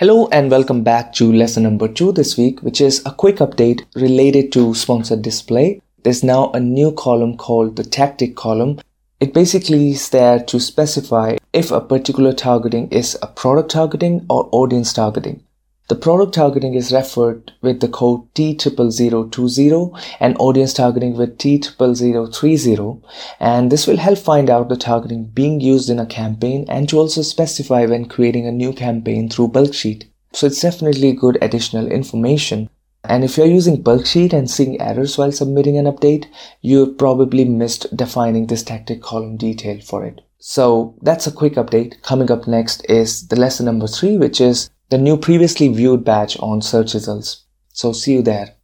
Hello and welcome back to lesson number two this week, which is a quick update related to sponsored display. There's now a new column called the tactic column. It basically is there to specify if a particular targeting is a product targeting or audience targeting. The product targeting is referred with the code T00020 and audience targeting with T00030 and this will help find out the targeting being used in a campaign and to also specify when creating a new campaign through bulk sheet. So it's definitely good additional information. And if you're using bulk sheet and seeing errors while submitting an update, you probably missed defining this tactic column detail for it. So that's a quick update. Coming up next is the lesson number three, which is the new previously viewed badge on search results. So see you there.